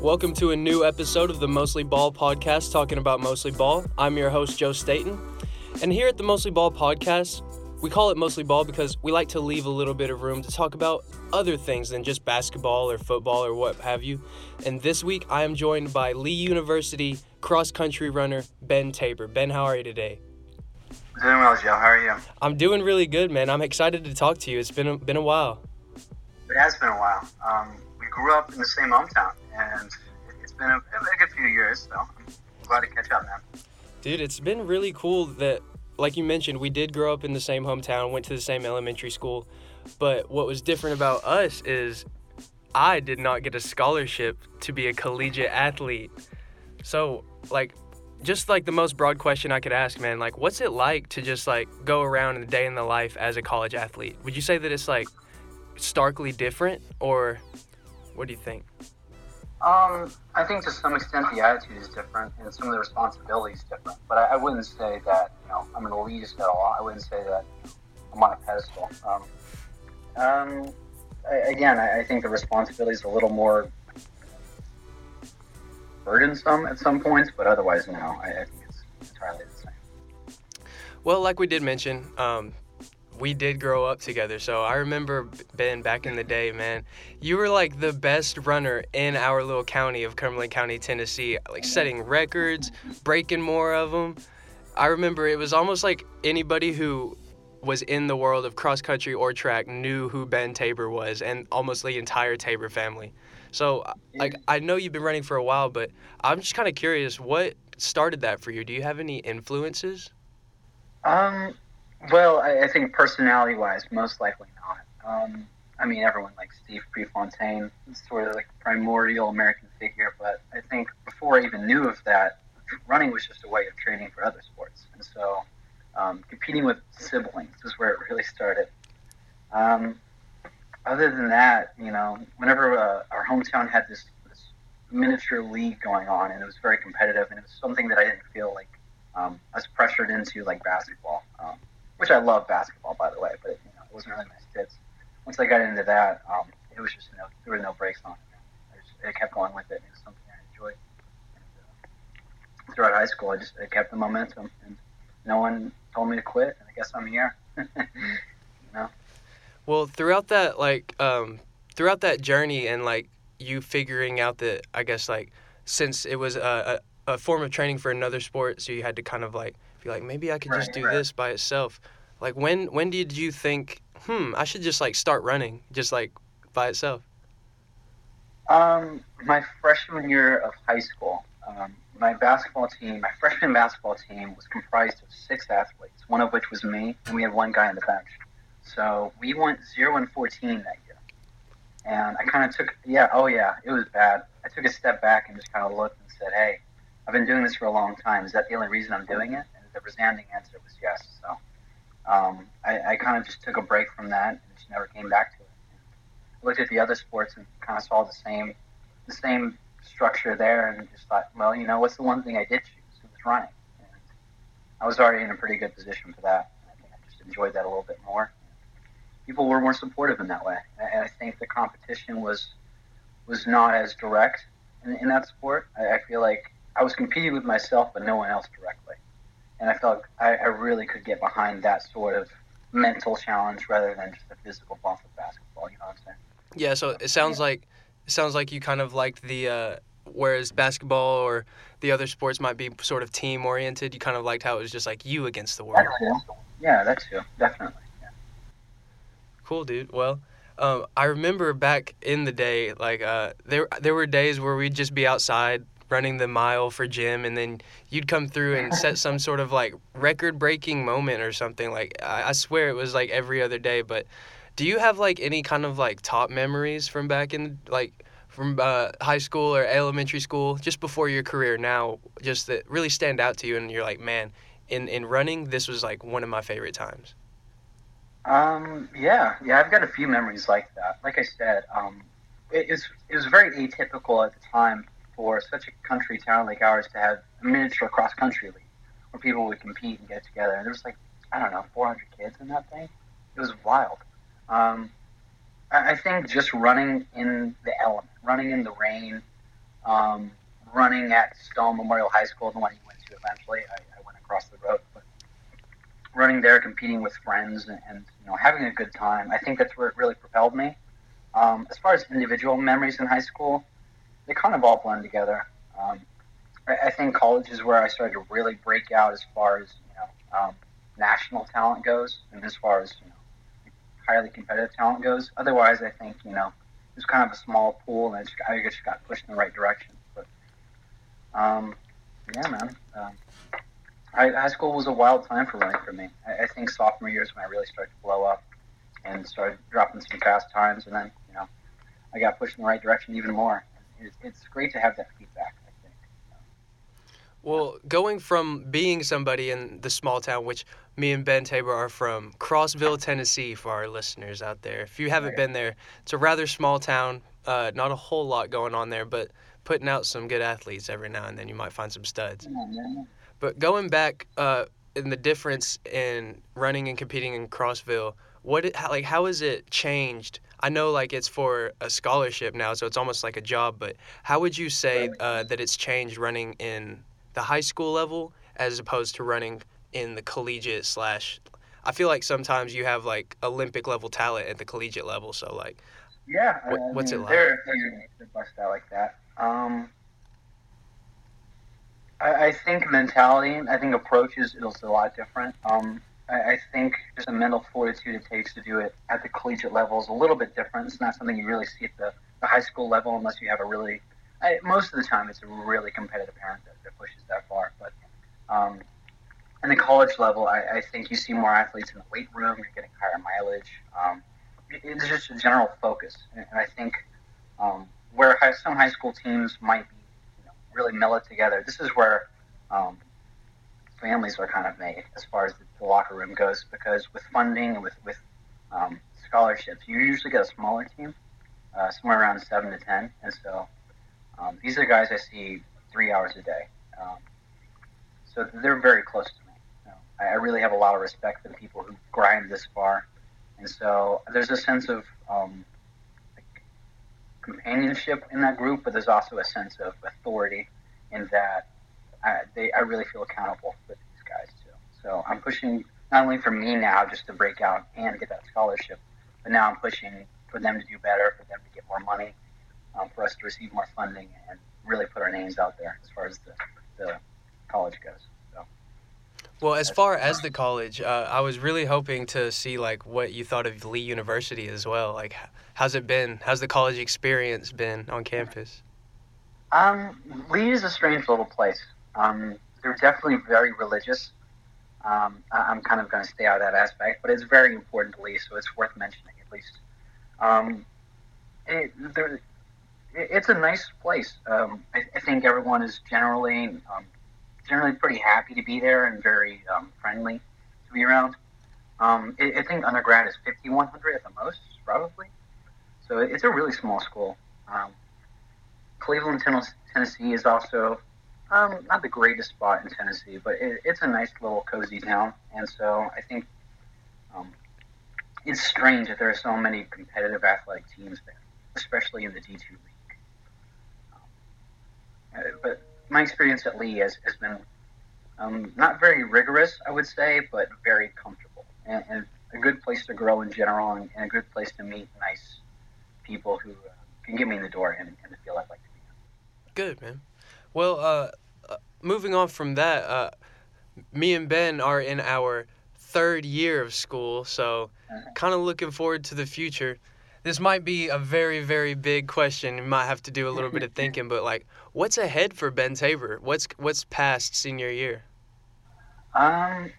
Welcome to a new episode of the Mostly Ball podcast talking about mostly ball. I'm your host, Joe Staten. And here at the Mostly Ball podcast, we call it Mostly Ball because we like to leave a little bit of room to talk about other things than just basketball or football or what have you. And this week, I am joined by Lee University cross country runner Ben Tabor. Ben, how are you today? Doing well, Joe. How are you? I'm doing really good, man. I'm excited to talk to you. It's been a, been a while. It has been a while. Um, grew up in the same hometown, and it's been a, a good few years, so I'm glad to catch up, man. Dude, it's been really cool that, like you mentioned, we did grow up in the same hometown, went to the same elementary school. But what was different about us is I did not get a scholarship to be a collegiate athlete. So, like, just like the most broad question I could ask, man, like, what's it like to just like go around in the day in the life as a college athlete? Would you say that it's like starkly different, or what do you think? Um, I think to some extent the attitude is different and some of the responsibilities different. But I, I wouldn't say that you know I'm an elitist at all. I wouldn't say that I'm on a pedestal. Um, um, I, again, I, I think the responsibility is a little more burdensome at some points, but otherwise, no. I, I think it's entirely the same. Well, like we did mention, um, we did grow up together. So I remember Ben back in the day, man. You were like the best runner in our little county of Cumberland County, Tennessee, like setting records, breaking more of them. I remember it was almost like anybody who was in the world of cross country or track knew who Ben Tabor was and almost the entire Tabor family. So like I know you've been running for a while, but I'm just kind of curious what started that for you. Do you have any influences? Um, well, I, I think personality-wise, most likely not. Um, I mean, everyone likes Steve Prefontaine, sort of like primordial American figure. But I think before I even knew of that, running was just a way of training for other sports, and so um, competing with siblings is where it really started. Um, other than that, you know, whenever uh, our hometown had this, this miniature league going on, and it was very competitive, and it was something that I didn't feel like um, I was pressured into, like basketball. Um, which I love basketball, by the way, but you know, it wasn't really my fits. Once I got into that, um, it was just you know, there were no breaks on it. I, just, kept going with it. It was something I enjoyed. And, uh, throughout high school, I just I kept the momentum, and no one told me to quit, and I guess I'm here. you know. Well, throughout that like um, throughout that journey and like you figuring out that I guess like since it was a, a, a form of training for another sport, so you had to kind of like be like maybe I could just do right. this by itself. Like when when did you think, hmm, I should just like start running just like by itself? Um, my freshman year of high school, um, my basketball team, my freshman basketball team was comprised of six athletes, one of which was me, and we had one guy on the bench. So we went zero and fourteen that year, and I kind of took, yeah, oh yeah, it was bad. I took a step back and just kind of looked and said, hey, I've been doing this for a long time. Is that the only reason I'm doing it? The resounding answer was yes. So um, I, I kind of just took a break from that and just never came back to it. I looked at the other sports and kind of saw the same the same structure there and just thought, well, you know, what's the one thing I did choose? It was running. And I was already in a pretty good position for that. I think I just enjoyed that a little bit more. People were more supportive in that way, and I think the competition was was not as direct in, in that sport. I, I feel like I was competing with myself, but no one else directly and I felt I, I really could get behind that sort of mental challenge rather than just a physical bump of basketball. You know what I'm saying? Yeah. So it sounds like it sounds like you kind of liked the uh, whereas basketball or the other sports might be sort of team oriented. You kind of liked how it was just like you against the world. Yeah, that's true. Definitely. Yeah. Cool, dude. Well. Um, I remember back in the day, like uh, there there were days where we'd just be outside running the mile for gym and then you'd come through and set some sort of like record breaking moment or something like I, I swear it was like every other day but do you have like any kind of like top memories from back in like from uh, high school or elementary school just before your career now just that really stand out to you and you're like man in in running this was like one of my favorite times um yeah yeah i've got a few memories like that. Like i said um it was it was very atypical at the time for such a country town like ours to have a miniature cross country league where people would compete and get together. And there was like, I don't know, 400 kids in that thing. It was wild. Um, I, I think just running in the element, running in the rain, um, running at Stone Memorial High School, the one you went to eventually. I, I went across the road, but running there, competing with friends, and, and, you know having a good time. I think that's where it really propelled me. Um, as far as individual memories in high school, they kind of all blend together. Um, I, I, think college is where I started to really break out as far as you know um, national talent goes, and as far as you know highly competitive talent goes. Otherwise, I think you know it was kind of a small pool, and I just, I got pushed in the right direction. But um, yeah, man. Um, high, high school was a wild time for running for me. I, I think sophomore year is when I really started to blow up and started dropping some fast times, and then you know I got pushed in the right direction even more. It, it's great to have that feedback. I think. Well, going from being somebody in the small town, which me and Ben Tabor are from Crossville, Tennessee, for our listeners out there. If you haven't been there, it's a rather small town. Uh, not a whole lot going on there, but putting out some good athletes every now and then. You might find some studs. But going back uh, in the difference in running and competing in Crossville, what it, how, like how has it changed? I know like it's for a scholarship now, so it's almost like a job. But how would you say uh, that it's changed running in the high school level as opposed to running in the collegiate slash? I feel like sometimes you have like Olympic level talent at the collegiate level. So like, yeah, what, what's mean, it like? There, there bust out like that. Um, I, I think mentality, I think approach is, is a lot different. Um, I, I think just the mental fortitude it takes to do it at the collegiate level is a little bit different. It's not something you really see at the, the high school level unless you have a really, I, most of the time, it's a really competitive parent that, that pushes that far. But um, in the college level, I, I think you see more athletes in the weight room. You're getting higher mileage. Um, it's just a general focus, and I think um, where high, some high school teams might be you know, really mellow together, this is where um, families are kind of made as far as the, the, locker room goes. Because with funding and with with um, scholarships, you usually get a smaller team, uh, somewhere around seven to ten, and so um, these are the guys I see three hours a day. Um, so they're very close to me. You know, I, I really have a lot of respect for the people who grind this far, and so there's a sense of um, like companionship in that group, but there's also a sense of authority in that I, they, I really feel accountable with these guys too. So I'm pushing not only for me now just to break out and get that scholarship, but now I'm pushing for them to do better, for them to get more money, um, for us to receive more funding, and really put our names out there as far as the, the college goes. Well, as far as the college, uh, I was really hoping to see like what you thought of Lee University as well. Like, how's it been? How's the college experience been on campus? Um, Lee is a strange little place. Um, they're definitely very religious. Um, I, am kind of going to stay out of that aspect, but it's very important to Lee, so it's worth mentioning at least. Um, it, it, it's a nice place. Um, I, I, think everyone is generally um, generally pretty happy to be there and very um, friendly to be around. Um, I, I think undergrad is 5,100 at the most, probably. So it's a really small school. Cleveland, Tennessee is also um, not the greatest spot in Tennessee, but it, it's a nice little cozy town, and so I think um, it's strange that there are so many competitive athletic teams there, especially in the D two league. Um, uh, but my experience at Lee has, has been um, not very rigorous, I would say, but very comfortable and, and, a good place to grow in general, and, and, a good place to meet nice people who uh, can get me in the door and, and feel I'd like to be. Good man. Well, uh, uh, moving on from that, uh, me and Ben are in our third year of school, so uh-huh. kind of looking forward to the future. This might be a very, very big question. You might have to do a little bit of thinking, but like, what's ahead for Ben Tabor? What's what's past senior year? Um,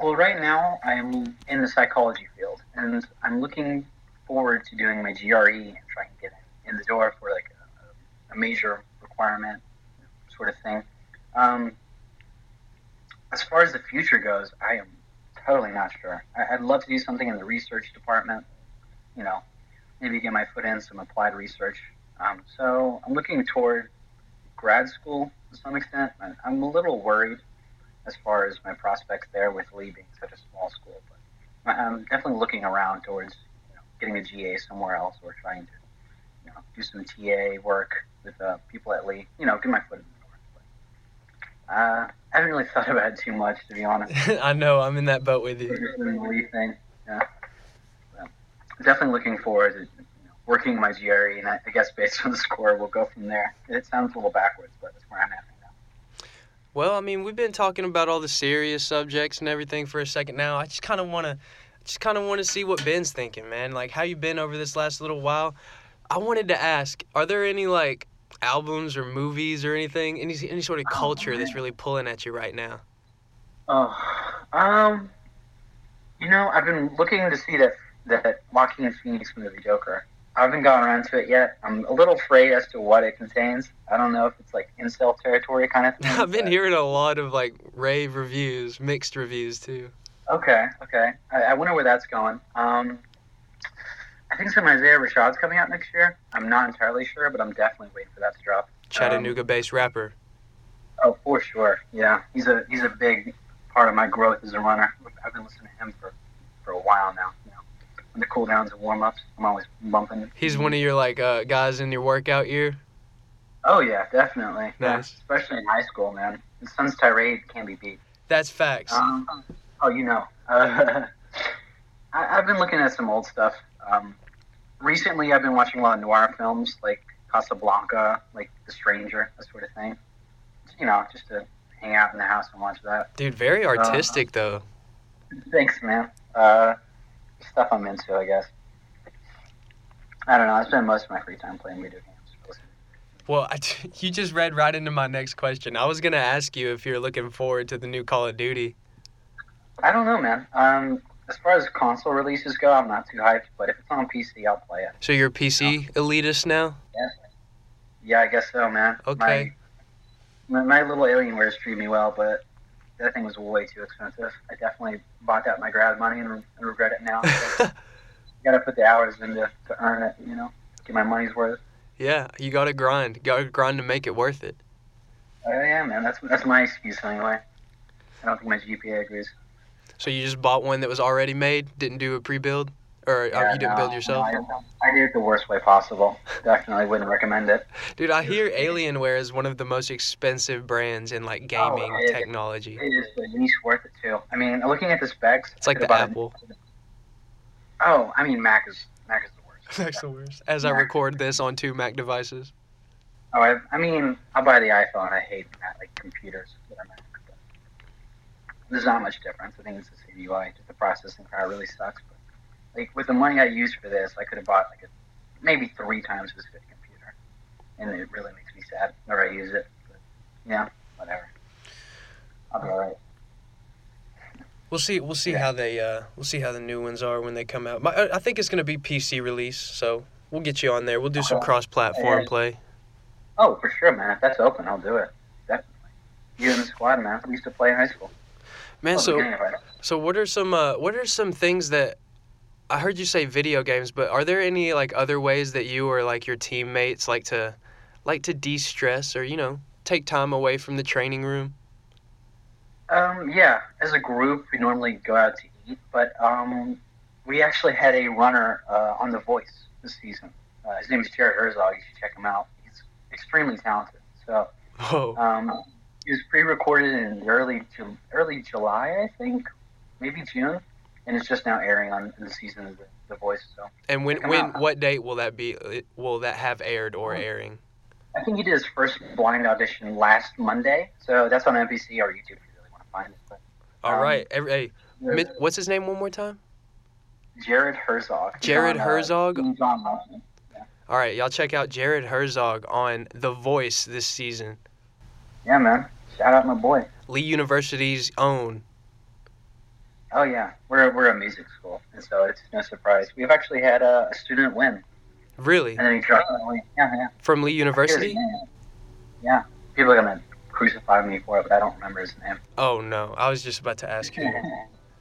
well, right now I'm in the psychology field, and I'm looking forward to doing my GRE and trying to get in the door for like a, a major requirement sort of thing. Um, as far as the future goes, I am totally not sure. I, would love to do something in the research department. You know, maybe get my foot in some applied research. Um, so I'm looking toward grad school to some extent. I'm a little worried as far as my prospects there with Lee being such a small school, but I'm definitely looking around towards you know, getting a GA somewhere else or trying to you know, do some TA work with uh, people at Lee. You know, get my foot in uh, I haven't really thought about it too much, to be honest. I know I'm in that boat with you. Just doing the Lee thing. Yeah. Definitely looking forward to working my GRE, and I, I guess based on the score, we'll go from there. It sounds a little backwards, but that's where I'm at right now. Well, I mean, we've been talking about all the serious subjects and everything for a second now. I just kind of want to, just kind of want to see what Ben's thinking, man. Like how you been over this last little while. I wanted to ask, are there any like albums or movies or anything, any any sort of Oh, culture that's really pulling at you right now? Oh, um, you know, I've been looking to see that that Joaquin Phoenix movie Joker. I haven't gotten around to it yet. I'm a little afraid as to what it contains. I don't know if it's like incel territory kind of thing. I've been but- hearing a lot of like rave reviews, mixed reviews too. Okay, okay. I, I wonder where that's going. Um, I think some Isaiah Rashad's coming out next year. I'm not entirely sure, but I'm definitely waiting for that to drop. Chattanooga-based rapper. Oh, for sure. Yeah, he's a he's a big part of my growth as a runner. I've been listening to him for, for a while now. You know, in the cool downs and warm ups, I'm always bumping. He's one of your like uh, guys in your workout year. Oh yeah, definitely. Yeah, Nice. especially in high school, man. His Sun's Tirade can't be beat. That's facts. Um, oh, you know. Uh, I, I've been looking at some old stuff. Um, recently, I've been watching a lot of noir films, like Casablanca, like The Stranger, that sort of thing. You know, just to hang out in the house and watch that. Dude, very artistic though. Thanks, man. Uh, stuff I'm into, I guess. I don't know. I spend most of my free time playing video games. Well, I, you just read right into my next question. I was gonna ask you if you're looking forward to the new Call of Duty. I don't know, man. Um, as far as console releases go, I'm not too hyped, but if it's on PC, I'll play it. So you're a PC elitist now? Yeah, I guess so, man. Okay. My, my, my little Alienwares treat me well, but that thing was way too expensive. I definitely bought that with my grad money and, and regret it now. So, gotta put the hours in to, to earn it, you know, get my money's worth. yeah, you gotta grind. gotta grind to make it worth it. Oh, yeah, man. That's that's my excuse anyway. I don't think my GPA agrees. So you just bought one that was already made, didn't do a pre-build, or uh, Yeah, you didn't no, build yourself? no, I, I did it the worst way possible. Definitely wouldn't recommend it. Dude, I hear Alienware is one of the most expensive brands in like gaming Oh, it- technology. It is at least worth it too. I mean, looking at the specs, It's like the it- Apple. Oh, I mean, Mac is Mac is the worst. That's the worst. As I record this on two Mac devices. Oh, I, I mean, I'll buy the iPhone. I hate Mac, like computers Mac. There's not much difference. I think it's the same UI. Just the processing power really sucks. But like with the money I used for this, I could have bought like a, maybe three times this good computer, and it really makes me sad whenever I use it. But, yeah, whatever. I'll be alright. We'll see. We'll see Yeah. how they. Uh, we'll see how the new ones are when they come out. My, I think it's gonna be PC release, so we'll get you on there. We'll do some cross-platform play. Oh, for sure, man. If that's open, I'll do it. Definitely. You and the squad, man. We used to play in high school. Man, so beginning of high school. so what are some uh, what are some things that I heard you say video games, but are there any like other ways that you or like your teammates like to like to de-stress or you know take time away from the training room? Um, yeah, as a group, we normally go out to eat, but um, we actually had a runner uh, on The Voice this season. Uh, his name is Jared Herzog. You should check him out. He's extremely talented. So um, he was pre-recorded in early Ju- early July, I think, maybe June, and it's just now airing on the season of The, the Voice. So And when when out. what date will that be? Will that have aired or airing? I think he did his first blind audition last Monday. So that's on NBC or YouTube if you really want to find it. But All Um, right. Every, hey, what's his name one more time? Jared Herzog. Jared on, uh, Herzog? John. All right, y'all check out Jared Herzog on The Voice this season. Yeah, man. Shout out my boy. Lee University's own. Oh yeah, we're we're a music school, and so it's no surprise. We've actually had a, a student win, Really? and then he dropped. Yeah, yeah. From Lee University? Yeah. People are gonna crucify me for it, but I don't remember his name. Oh no, I was just about to ask you.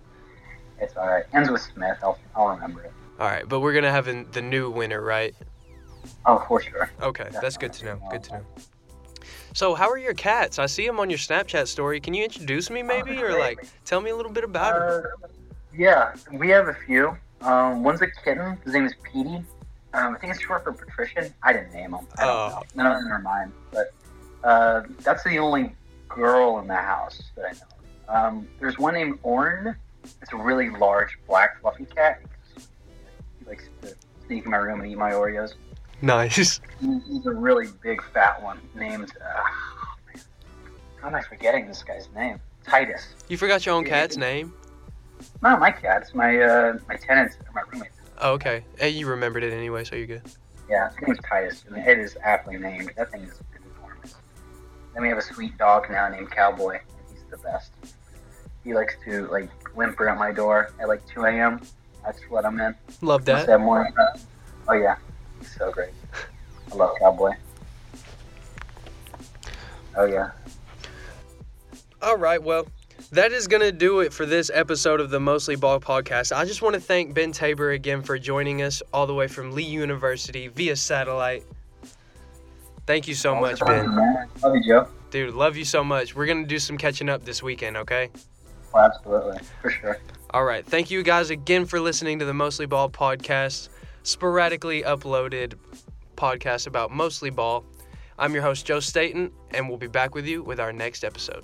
it's all right. Ends with Smith. I'll I'll remember it. All right, but we're gonna have the new winner, right? Oh, for sure. Okay, that's good to know. Good to know. So, how are your cats? I see them on your Snapchat story. Can you introduce me, maybe, or like tell me a little bit about them? Uh, yeah, we have a few. Um, one's a kitten. His name is Petey. Um, I think it's short for patrician. I didn't name him. I don't Oh. know. None of them are mine. But uh, that's the only girl in the house that I know. Um, there's one named Orn. It's a really large black fluffy cat. He likes to sneak in my room and eat my Oreos. Nice. He- He's a really big fat one named. Uh, man, how am I forgetting this guy's name? Titus. You forgot your own cat's name? Not my cat. It's my uh, my tenants, or my roommates. Oh, okay. Hey, you remembered it anyway, so you're good. Yeah, his name's Titus. and It is aptly named. That thing is enormous. Then we have a sweet dog now named Cowboy. He's the best. He likes to like whimper at my door at like 2 a.m. That's what I'm in. Love that. have more. Oh yeah, he's so great. I love Cowboy. Oh yeah. All right, well, that is going to do it for this episode of the Mostly Ball podcast. I just want to thank Ben Tabor again for joining us all the way from Lee University via satellite. Thank you so much, Ben. Love you, Joe. Dude, love you so much. We're going to do some catching up this weekend, okay? Oh, absolutely, for sure. All right. Thank you guys again for listening to the Mostly Ball podcast, sporadically uploaded podcast about mostly ball. I'm your host, Joe Staten, and we'll be back with you with our next episode.